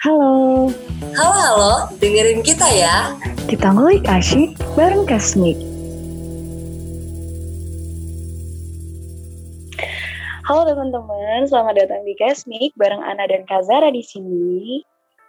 Halo. Halo, halo. Dengerin kita ya. Kita ngulik asyik bareng Kasmik. Halo teman-teman, selamat datang di Kasmik bareng Ana dan Kazara di sini.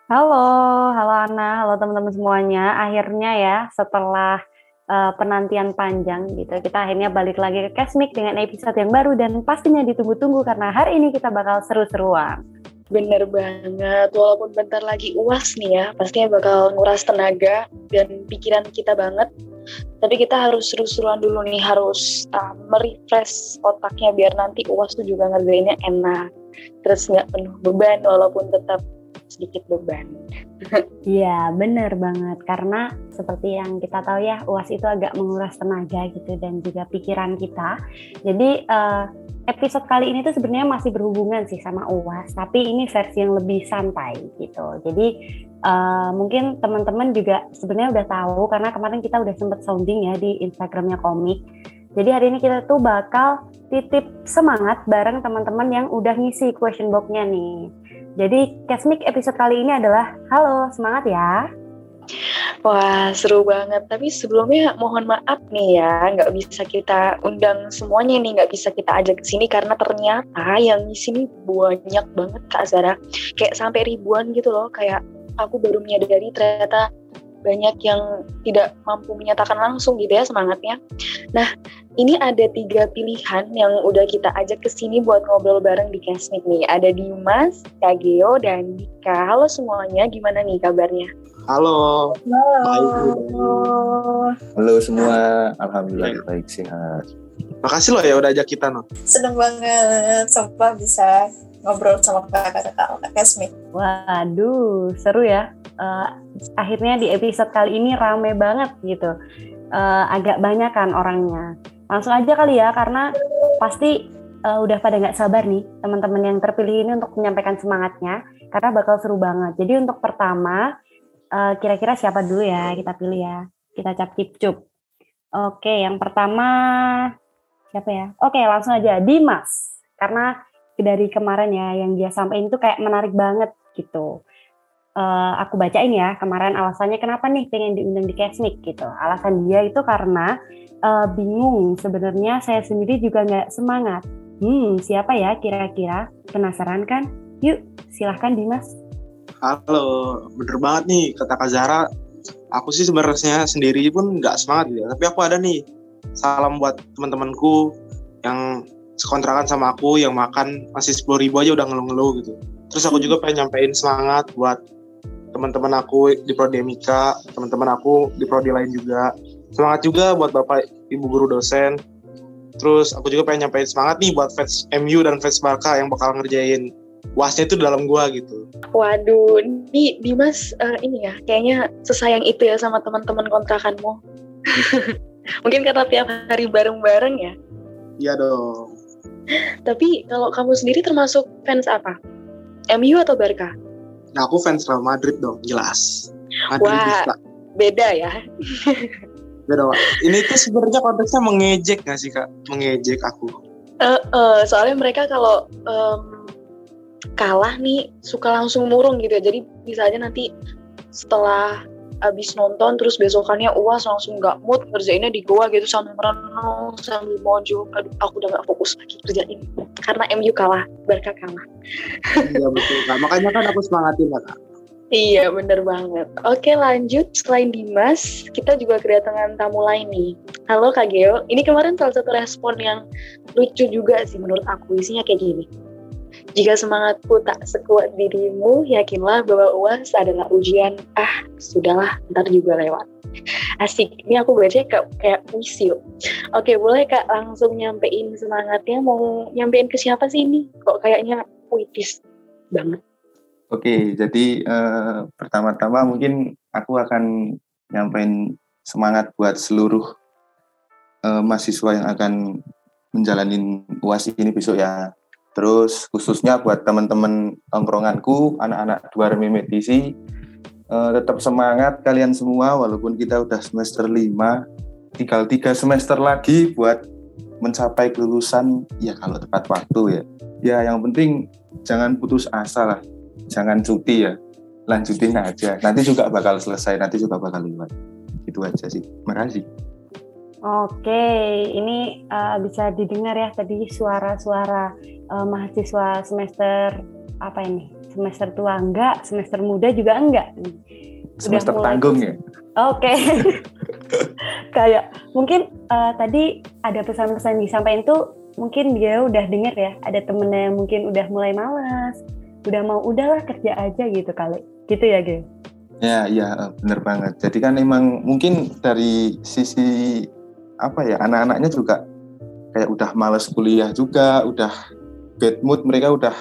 Halo, halo Ana, halo teman-teman semuanya. Akhirnya ya, setelah uh, penantian panjang gitu, kita akhirnya balik lagi ke Kasmik dengan episode yang baru dan pastinya ditunggu-tunggu karena hari ini kita bakal seru-seruan. Bener banget, walaupun bentar lagi uas nih ya, pastinya bakal nguras tenaga dan pikiran kita banget. Tapi kita harus seru-seruan dulu nih, harus uh, merefresh otaknya biar nanti uas tuh juga ngerjainnya enak. Terus nggak penuh beban walaupun tetap sedikit beban. Iya, bener banget. Karena seperti yang kita tahu ya, UAS itu agak menguras tenaga gitu dan juga pikiran kita. Jadi uh, episode kali ini tuh sebenarnya masih berhubungan sih sama UAS, tapi ini versi yang lebih santai gitu. Jadi uh, mungkin teman-teman juga sebenarnya udah tahu karena kemarin kita udah sempet sounding ya di Instagramnya komik. Jadi hari ini kita tuh bakal titip semangat bareng teman-teman yang udah ngisi question box-nya nih. Jadi Kesmik episode kali ini adalah Halo, semangat ya. Wah, seru banget. Tapi sebelumnya mohon maaf nih ya, nggak bisa kita undang semuanya nih, nggak bisa kita ajak ke sini karena ternyata yang di sini banyak banget Kak Zara. Kayak sampai ribuan gitu loh, kayak aku baru menyadari ternyata banyak yang tidak mampu menyatakan langsung gitu ya semangatnya. Nah, ini ada tiga pilihan yang udah kita ajak ke sini buat ngobrol bareng di Kesmik nih. Ada Dimas, Kak Geo, dan Dika. Halo semuanya, gimana nih kabarnya? Halo. Halo. Halo semua, Alhamdulillah baik sehat. Makasih loh ya udah ajak kita no. Seneng banget, sampai bisa ngobrol sama kakak-kakak Kesmik. Waduh, seru ya uh, akhirnya di episode kali ini rame banget gitu. Uh, agak banyak kan orangnya. Langsung aja kali ya karena pasti uh, udah pada nggak sabar nih teman-teman yang terpilih ini untuk menyampaikan semangatnya karena bakal seru banget. Jadi untuk pertama kira kira-kira siapa dulu ya kita pilih ya. Kita cap cip cup. Oke, yang pertama siapa ya? Oke, langsung aja Dimas. Karena dari kemarin ya yang dia sampaikan itu kayak menarik banget gitu uh, aku bacain ya kemarin alasannya kenapa nih pengen diundang di Kesnik gitu. Alasan dia itu karena uh, bingung sebenarnya saya sendiri juga nggak semangat. Hmm, siapa ya kira-kira? Penasaran kan? Yuk, silahkan Dimas. Halo, bener banget nih kata Kak Zara. Aku sih sebenarnya sendiri pun nggak semangat ya, tapi aku ada nih salam buat teman-temanku yang sekontrakan sama aku yang makan masih sepuluh ribu aja udah ngeluh-ngeluh gitu. Terus aku juga pengen nyampein semangat buat teman-teman aku di prodi Mika, teman-teman aku di prodi lain juga. Semangat juga buat Bapak Ibu guru dosen. Terus aku juga pengen nyampein semangat nih buat fans MU dan fans Barca yang bakal ngerjain wasnya itu dalam gua gitu. Waduh, ini Dimas uh, ini ya kayaknya sesayang itu ya sama teman-teman kontrakanmu. Mungkin karena tiap hari bareng-bareng ya. Iya dong. Tapi kalau kamu sendiri termasuk fans apa? MU atau Barca? Nah, aku fans Real Madrid dong, jelas. Madrid Wah, beda ya. beda, Wak. Ini tuh sebenarnya konteksnya mengejek gak sih, Kak? Mengejek aku. Uh, uh, soalnya mereka kalau um, kalah nih suka langsung murung gitu ya. Jadi bisa aja nanti setelah abis nonton terus besokannya uas langsung nggak mood ngerjainnya di goa gitu sambil merenung sambil mojo aduh aku udah nggak fokus lagi kerjain karena MU kalah Barca kalah iya betul kak makanya kan aku semangatin lah kak Iya bener banget. Oke lanjut selain Dimas kita juga kedatangan tamu lain nih. Halo Kak Geo. Ini kemarin salah satu respon yang lucu juga sih menurut aku isinya kayak gini. Jika semangatku tak sekuat dirimu, yakinlah bahwa UAS adalah ujian. Ah, sudahlah, ntar juga lewat. Asik, ini aku baca kayak, kayak puisi Oke, boleh Kak langsung nyampein semangatnya, mau nyampein ke siapa sih ini? Kok kayaknya puitis banget. Oke, jadi uh, pertama-tama mungkin aku akan nyampein semangat buat seluruh uh, mahasiswa yang akan menjalani UAS ini besok ya Terus khususnya buat teman-teman tongkronganku, anak-anak dua medisi, uh, tetap semangat kalian semua walaupun kita udah semester 5, tinggal tiga semester lagi buat mencapai kelulusan ya kalau tepat waktu ya. Ya yang penting jangan putus asa lah, jangan cuti ya. lanjutin aja nanti juga bakal selesai nanti juga bakal lewat itu aja sih makasih Oke, ini uh, bisa didengar ya tadi suara-suara uh, mahasiswa semester apa ini? Semester tua enggak, semester muda juga enggak. semester mulai- tanggung ya Oke. Kayak mungkin uh, tadi ada pesan-pesan disampaikan tuh mungkin dia udah denger ya, ada temennya yang mungkin udah mulai malas, udah mau udahlah kerja aja gitu kali. Gitu ya, Ge? Ya, iya bener banget. Jadi kan emang mungkin dari sisi apa ya anak-anaknya juga kayak udah males kuliah juga, udah bad mood mereka udah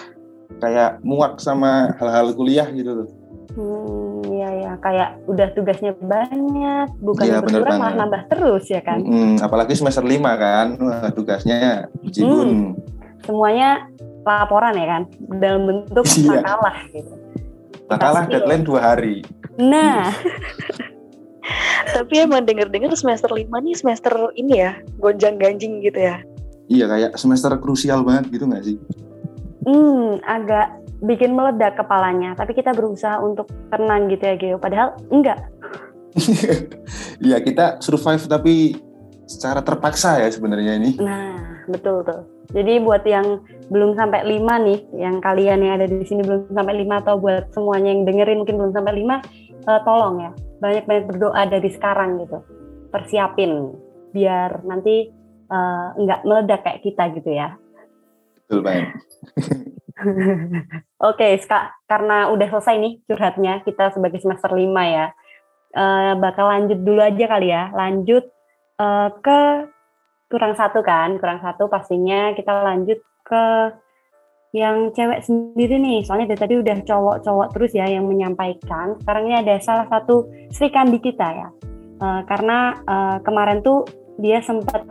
kayak muak sama hal-hal kuliah gitu loh. Hmm, iya ya, kayak udah tugasnya banyak, bukan Iya, bener berkurang malah nambah terus ya kan. Mm, apalagi semester 5 kan, Wah, tugasnya jibun. Semuanya laporan ya kan, dalam bentuk Iya. makalah gitu. Makalah deadline dua hari. Nah, Tapi emang denger-denger semester 5 nih semester ini ya, gonjang-ganjing gitu ya. Iya kayak semester krusial banget gitu nggak sih? hmm, agak bikin meledak kepalanya. Tapi kita berusaha untuk tenang gitu ya, Geo. Padahal enggak. Iya kita survive tapi secara terpaksa ya sebenarnya ini. Nah, betul tuh. Jadi buat yang belum sampai lima nih, yang kalian yang ada di sini belum sampai lima atau buat semuanya yang dengerin mungkin belum sampai lima, eh, tolong ya banyak-banyak berdoa dari sekarang gitu. Persiapin biar nanti eh, nggak meledak kayak kita gitu ya. Betul banget. Oke, Ska, karena udah selesai nih curhatnya kita sebagai semester lima ya. Eh, bakal lanjut dulu aja kali ya. Lanjut eh, ke kurang satu kan, kurang satu pastinya kita lanjut ke yang cewek sendiri nih. Soalnya dari tadi udah cowok-cowok terus ya yang menyampaikan. Sekarang ini ada salah satu Sri Kandi kita ya. Eh, karena eh, kemarin tuh dia sempat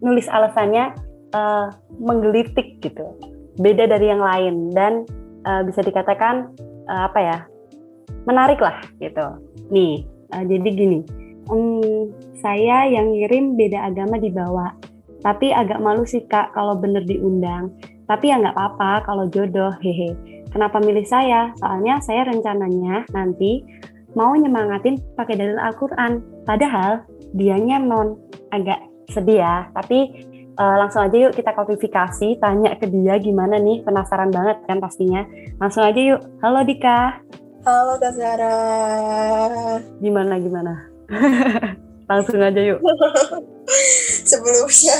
nulis alasannya eh, menggelitik gitu beda dari yang lain dan uh, bisa dikatakan uh, apa ya menarik lah gitu nih uh, jadi gini "Hmm, saya yang ngirim beda agama dibawa tapi agak malu sih kak kalau bener diundang tapi ya nggak apa-apa kalau jodoh hehe kenapa milih saya soalnya saya rencananya nanti mau nyemangatin pakai dalil Al-Quran padahal dianya non agak sedih ya tapi Eh, langsung aja yuk kita klarifikasi, tanya ke dia gimana nih, penasaran banget kan pastinya. Langsung aja yuk, halo Dika, Halo Kak Zara. gimana gimana? langsung aja yuk. Sebelumnya,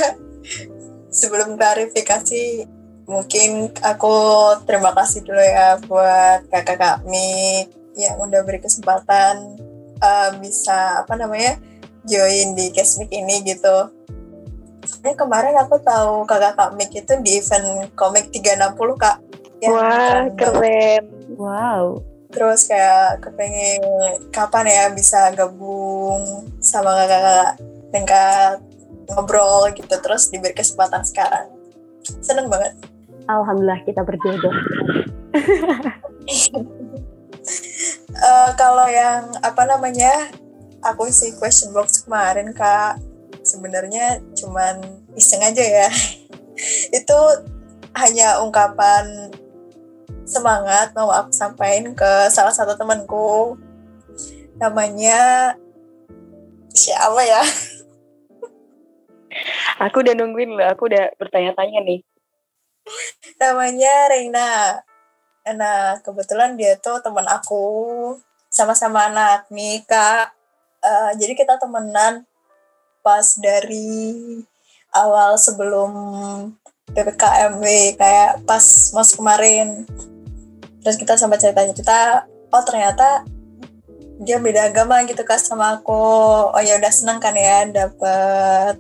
sebelum klarifikasi, mungkin aku terima kasih dulu ya buat kakak kami yang udah beri kesempatan uh, bisa apa namanya join di Kesmik ini gitu. Soalnya kemarin aku tahu kakak Kak Mik itu di event komik 360 kak. Yang Wah, banget. keren. Wow, Terus kayak kepengen kapan ya bisa gabung sama kakak-kakak tingkat ngobrol gitu terus diberi kesempatan sekarang. Seneng banget. Alhamdulillah kita berjodoh. Eh, kalau yang apa namanya aku isi question box kemarin kak sebenarnya cuman iseng aja ya itu hanya ungkapan semangat mau aku sampaikan ke salah satu temanku namanya siapa ya Aku udah nungguin loh, aku udah bertanya-tanya nih. Namanya Reina. Nah kebetulan dia tuh teman aku. Sama-sama anak nih kak Eh, jadi kita temenan pas dari awal sebelum PPKMW kayak pas mas kemarin. Terus kita sampai cerita-cerita oh ternyata dia beda agama gitu kak sama aku. Oh ya udah senang kan ya dapet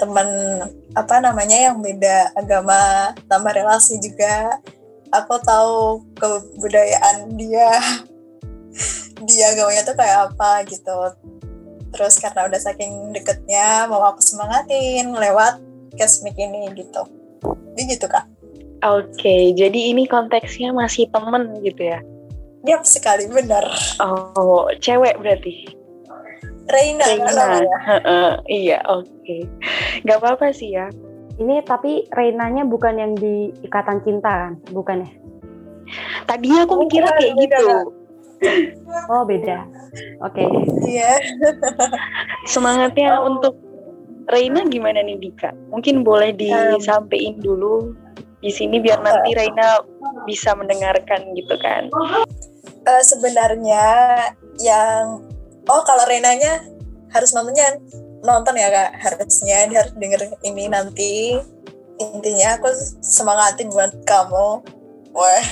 teman apa namanya yang beda agama tambah relasi juga. Aku tahu kebudayaan dia dia agamanya tuh kayak apa gitu. Terus karena udah saking deketnya mau aku semangatin lewat kesmik ini gitu. Jadi gitu kak. Oke, jadi ini konteksnya masih temen gitu ya? Yap sekali benar. Oh, cewek berarti? Reina, Reina. Heeh, iya, oke. Gak apa-apa sih ya. Ini tapi Reinanya bukan yang di ikatan cinta kan, bukan ya? Tadinya aku mikirnya kayak Bukan, gitu. Oh beda. Oke. Iya. Semangatnya untuk Reina gimana nih Dika? Mungkin boleh disampaikan dulu di sini biar nanti Reina bisa mendengarkan gitu kan. Eh, sebenarnya yang oh kalau Renanya harus nontonnya nonton ya kak. Harusnya. Dia harus denger ini nanti. Intinya aku semangatin buat kamu. Wah.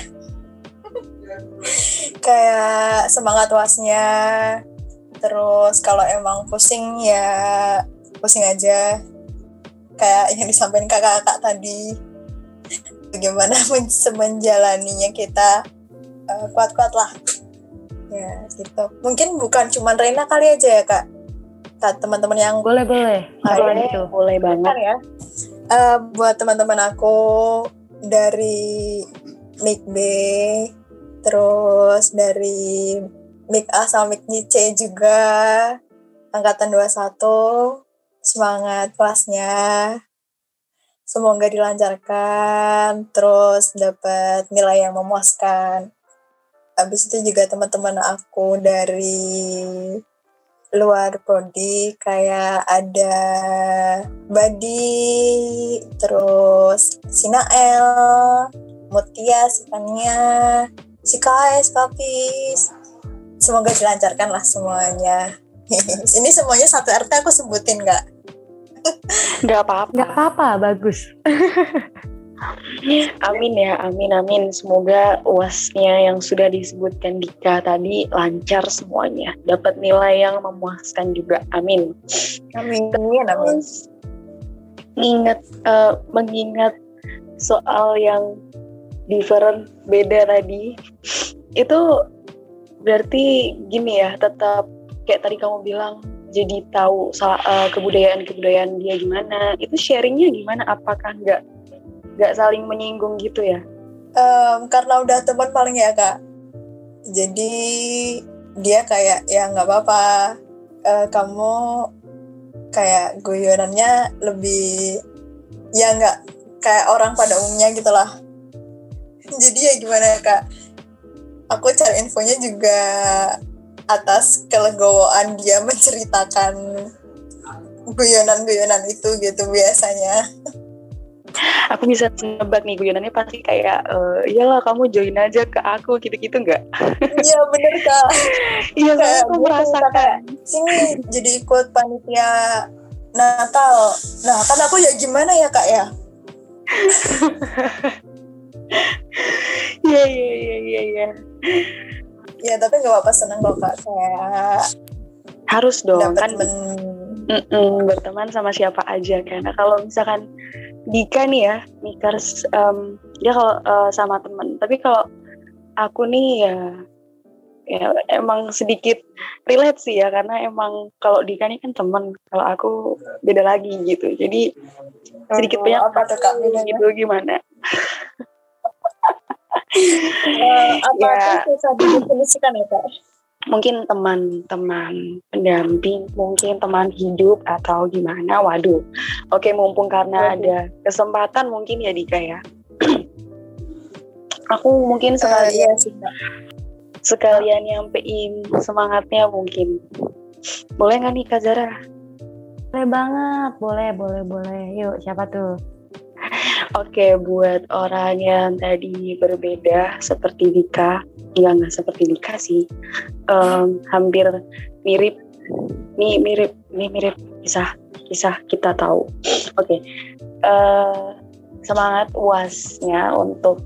Kayak semangat wasnya. Terus kalau emang pusing ya pusing aja. Kayak yang disampaikan kakak-kakak tadi. Bagaimana men- menjalaninya kita. Eh, kuat-kuat lah ya gitu mungkin bukan cuman Reina kali aja ya kak kak teman-teman yang Boleh boleh. Boleh, gitu. boleh banget. Bentar ya. Eh, buat teman-teman aku dari MIC B, terus dari MIC A sama MIC C juga, angkatan 21, semangat kelasnya. Semoga dilancarkan, terus dapat nilai yang memuaskan. Habis itu juga teman-teman aku dari luar prodi kayak ada Badi, terus Sinael, Mutia, Sifania, Sikai, Skapis. Semoga dilancarkan lah semuanya. Ini semuanya satu RT aku sebutin nggak? Nggak apa-apa. Nggak apa-apa, bagus. Amin ya, amin amin. Semoga uasnya yang sudah disebutkan Dika tadi lancar semuanya. Dapat nilai yang memuaskan juga. Amin. Amin, amin, ingat eh, mengingat soal yang different beda tadi itu berarti gini ya tetap kayak tadi kamu bilang jadi tahu eh, kebudayaan-kebudayaan dia gimana itu sharingnya gimana apakah nggak nggak saling menyinggung gitu ya Em, karena udah teman paling ya kak. Jadi dia kayak ya nggak apa-apa. Eh, kamu kayak guyonannya lebih ya nggak kayak orang pada umumnya gitu lah. Jadi ya gimana kak? Aku cari infonya juga atas kelegowoan dia menceritakan guyonan-guyonan itu gitu biasanya. aku bisa nebak nih guyonannya pasti kayak eh, iyalah kamu join aja ke aku gitu-gitu nggak Iya bener kak. iya Kayak aku dia merasakan sini jadi ikut panitia Natal. Nah kan aku ya gimana ya kak ya? iya iya iya iya iya Ya tapi nggak apa-apa seneng kok kak. Kayak harus dong kan men Mm-mm, berteman sama siapa aja karena kalau misalkan Dika nih ya Mikers em, dia kalau eh, sama temen tapi kalau aku nih ya ya emang sedikit relate sih ya karena emang kalau Dika nih kan temen kalau aku beda lagi gitu jadi sedikit banyak apa tuh, Kak, bedanya? gitu gimana eh, apa Ya. bisa didefinisikan ya kak? Mungkin teman-teman pendamping, mungkin teman hidup atau gimana. Waduh, oke mumpung karena Waduh. ada kesempatan mungkin ya Dika ya. Aku mungkin Eh, sekalian iya sih kak. sekalian nyampein semangatnya mungkin. Boleh nggak nih Kak Zara? Boleh banget, boleh, boleh, boleh. Yuk, siapa tuh? Oke, buat orang yang tadi berbeda seperti Dika, ya nggak seperti Dika sih, Em, hampir mirip, nih mirip, nih mirip kisah kisah kita tahu. Oke, Eh, semangat uasnya untuk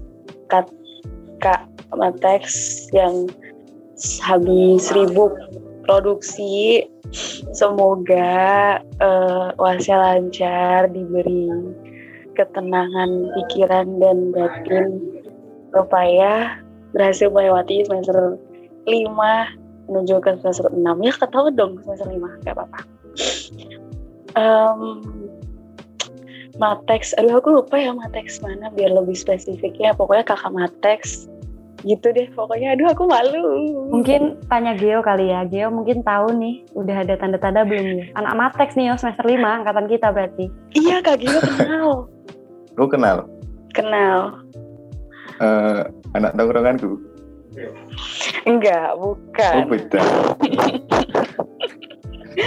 Kak Kak Matex yang habis ribut produksi. Semoga eh, uasnya lancar, diberi ketenangan pikiran dan batin supaya berhasil melewati semester 5 menuju ke semester 6 ya ketahuan dong semester 5 gak apa-apa Em, Matex, aduh aku lupa ya Matex mana biar lebih spesifiknya pokoknya kakak Matex gitu deh pokoknya aduh aku malu Mungkin tanya Geo kali ya. Geo mungkin tahu nih, udah ada tanda-tanda belum ya? Anak Matex nih yo, semester 5, angkatan kita berarti. iya kak Gio kenal Lu kenal kenal eh, anak tongkronganku? Enggak, Oh bukan. beda.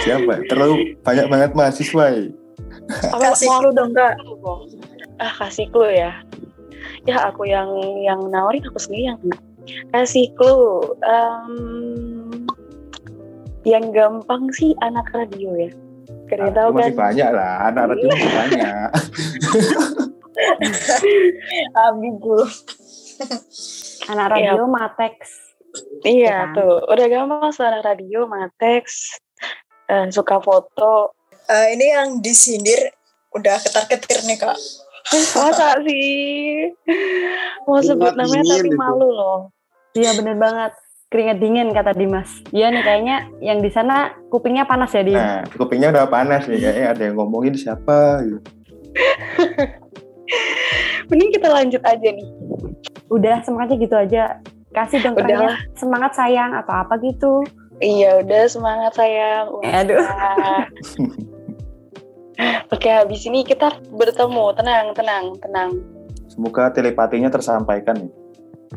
Siapa? Terlalu banyak banget mahasiswa ya. Kasih clue dong, Kak. Ah, kasih clue ya. Ya, aku yang yang nawarin aku sendiri yang kena. Kasih clue. Em, yang gampang sih anak radio ya. Kalian tahu kan? masih banyak lah, anak radio masih banyak. Ambigu. Anak radio Matex. Iya kan? tuh, udah gampang anak radio, mateks, eh, suka foto. Eh, ini yang disindir udah ketar-ketir nih, Kak. Masa sih? Mau sebut namanya dingin tapi itu. malu loh. Iya bener banget. Keringat dingin kata Dimas. Iya nih kayaknya yang di sana kupingnya panas ya dia. Nah, kupingnya udah panas nih kayaknya ada yang ngomongin siapa gitu. Mending kita lanjut aja nih. Udah semangatnya gitu aja. Kasih dong semangat sayang atau apa gitu. Iya udah semangat sayang. Eh, aduh. Oke habis ini kita bertemu. Tenang, tenang, tenang. Semoga telepatinya tersampaikan ya.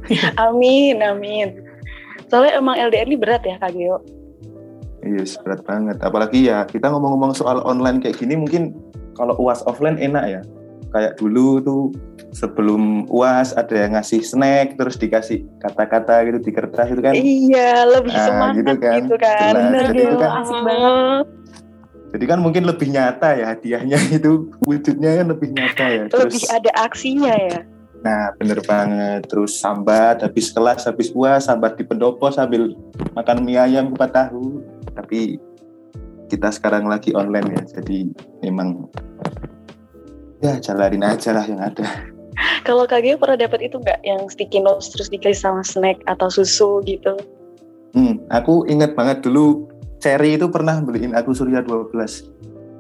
Amin, amin. Soalnya emang LDR ini berat ya Kak Geo. Iya, yes, berat banget. Apalagi ya, kita ngomong-ngomong soal online kayak gini mungkin kalau UAS offline enak ya. Kayak dulu tuh sebelum UAS ada yang ngasih snack terus dikasih kata-kata gitu di kertas itu kan. Iya, lebih Nah, semangat gitu kan. gitu kan. Nah, Bener jadi itu kan asik banget. jadi kan mungkin lebih nyata ya hadiahnya itu wujudnya kan lebih nyata ya. Lebih ada aksinya ya. Nah, bener banget. Terus sambat habis kelas, habis puas, sambat di pendopo sambil makan mie ayam kupat tahu. Tapi kita sekarang lagi online ya, jadi memang ya jalanin aja lah yang ada. Kalau Kak Geo pernah dapat itu nggak yang sticky notes terus dikasih sama snack atau susu gitu? Hmm, aku ingat banget dulu Cherry itu pernah beliin aku Surya 12.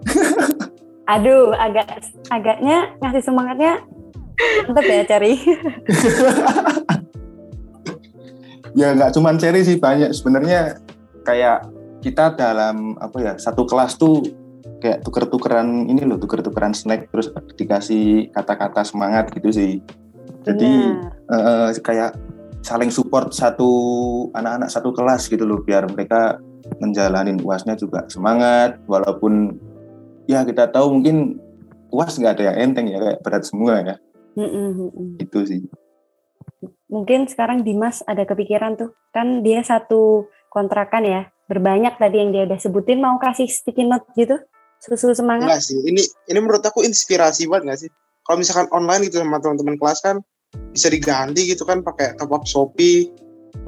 Aduh, agak agaknya ngasih semangatnya mantep ya cari. ya nggak cuman Cherry sih banyak sebenarnya kayak kita dalam apa ya satu kelas tuh kayak tuker-tukeran ini loh tuker-tukeran snack terus dikasih kata-kata semangat gitu sih. Jadi eh, kayak saling support satu anak-anak satu kelas gitu loh biar mereka menjalanin uasnya juga semangat walaupun ya kita tahu mungkin uas nggak ada yang enteng ya kayak berat semua ya. Mm-mm. itu sih. Mungkin sekarang Dimas ada kepikiran tuh, kan dia satu kontrakan ya, berbanyak tadi yang dia udah sebutin mau kasih sticky note gitu, susu semangat. Enggak sih, ini ini menurut aku inspirasi banget nggak sih? Kalau misalkan online gitu sama teman-teman kelas kan bisa diganti gitu kan pakai top up Shopee.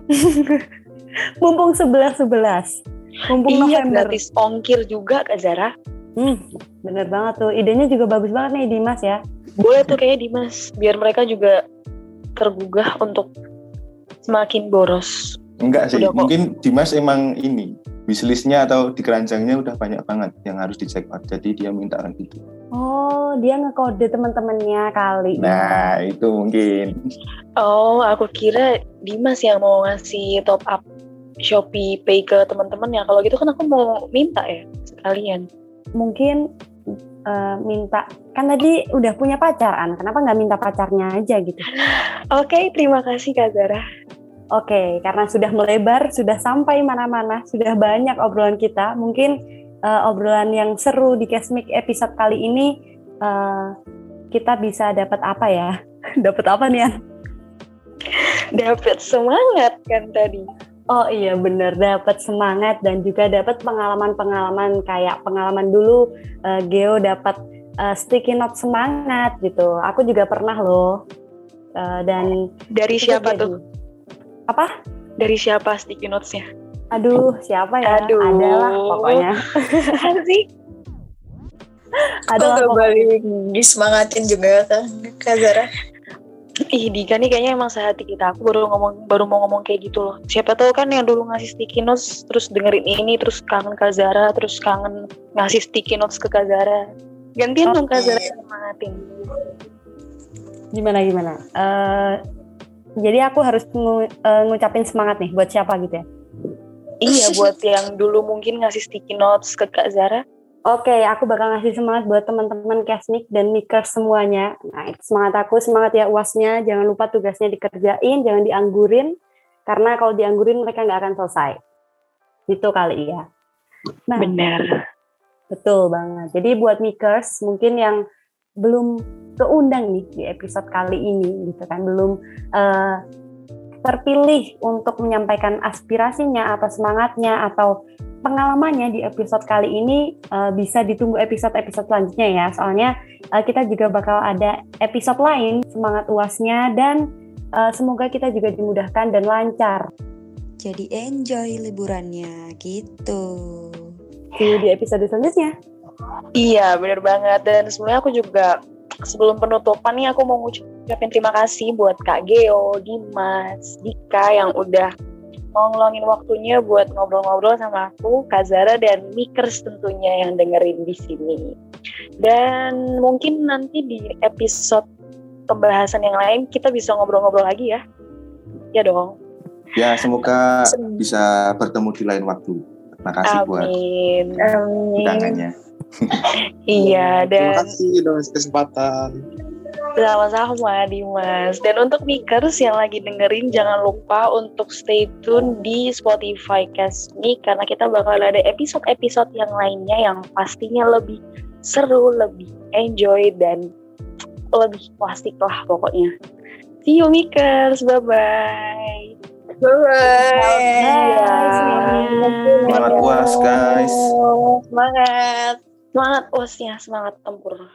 Mumpung sebelas sebelas, mumpung Iya, November. gratis ongkir juga Kak Zara. Hmm, bener banget tuh, idenya juga bagus banget nih Dimas ya. Boleh tuh kayaknya Dimas, biar mereka juga tergugah untuk semakin boros. Enggak sih Udah kok. mungkin Dimas emang ini wishlistnya atau di keranjangnya udah banyak banget yang harus dicek out jadi dia minta orang gitu Oh, dia ngekode teman-temannya kali. nah itu mungkin Oh, aku kira Dimas yang mau ngasih top up Shopee Pay ke teman-teman ya. Kalau gitu kan aku mau minta ya sekalian. Mungkin eh, minta, kan tadi udah punya pacaran, kenapa nggak minta pacarnya aja gitu? Oke, terima kasih Kak Zara. Oke, karena sudah melebar, sudah sampai mana-mana, sudah banyak obrolan kita. Mungkin eh, obrolan yang seru di Kesmik episode kali ini eh, kita bisa dapat apa ya? dapat apa nih? An? Dapat semangat kan tadi. Oh iya bener, dapat semangat dan juga dapat pengalaman-pengalaman kayak pengalaman dulu eh, Geo dapat eh, sticky note semangat gitu. Aku juga pernah loh. Eh, dan Dari siapa jadi- tuh? Apa? Dari siapa sticky notes-nya? Aduh, siapa ya? Aduh. Adalah pokoknya. Asik. Adalah Kok balik disemangatin juga Kak, Kak Zara? Ih, Dika nih kayaknya emang sehati kita. Aku baru ngomong baru mau ngomong kayak gitu loh. Siapa tahu kan yang dulu ngasih sticky notes terus dengerin ini terus kangen Kak Zara, terus kangen ngasih sticky notes ke Kak Zara. Gantian dong Kak. Zara semangatin. gimana gimana? Eh, jadi aku harus ngu- eh, ngucapin semangat nih buat siapa gitu ya? Iya, buat yang dulu mungkin ngasih sticky notes ke Kak Zara. Oke, aku bakal ngasih semangat buat teman-teman Kesnik dan Mikers semuanya. Nah, semangat aku, semangat ya uasnya. Jangan lupa tugasnya dikerjain, jangan dianggurin. karena kalau dianggurin mereka nggak akan selesai. Itu kali ya. Nah, Benar. Betul banget. Jadi buat Mikers mungkin yang belum keundang nih di episode kali ini gitu kan, belum eh, terpilih untuk menyampaikan aspirasinya atau semangatnya atau pengalamannya di episode kali ini eh, bisa ditunggu episode-episode selanjutnya ya. Soalnya eh, kita juga bakal ada episode lain semangat uasnya dan eh, semoga kita juga dimudahkan dan lancar. Jadi enjoy liburannya gitu. See you di episode selanjutnya. Iya, bener banget. Dan sebelumnya aku juga sebelum penutupan nih aku mau ngucapin terima kasih buat Kak Geo, Dimas, Dika yang udah mau waktunya buat ngobrol-ngobrol sama aku, Kak Zara dan Mikers tentunya yang dengerin di sini. Dan mungkin nanti di episode pembahasan yang lain kita bisa ngobrol-ngobrol lagi ya. Ya dong. Ya, semoga bisa bertemu di lain waktu. Terima kasih buat Amin. Amin. undangannya. Iya, Terima dan kasih udah ngasih kesempatan. Sama-sama Dimas. Dan untuk Mikers yang lagi dengerin jangan lupa untuk stay tune di Spotify Castme karena kita bakal ada episode-episode yang lainnya yang pastinya lebih seru, lebih enjoy dan lebih plastik lah pokoknya. See you Mikers, bye-bye. Bye. Selamat puas, guys. Semangat. Semangat osnya, semangat tempur.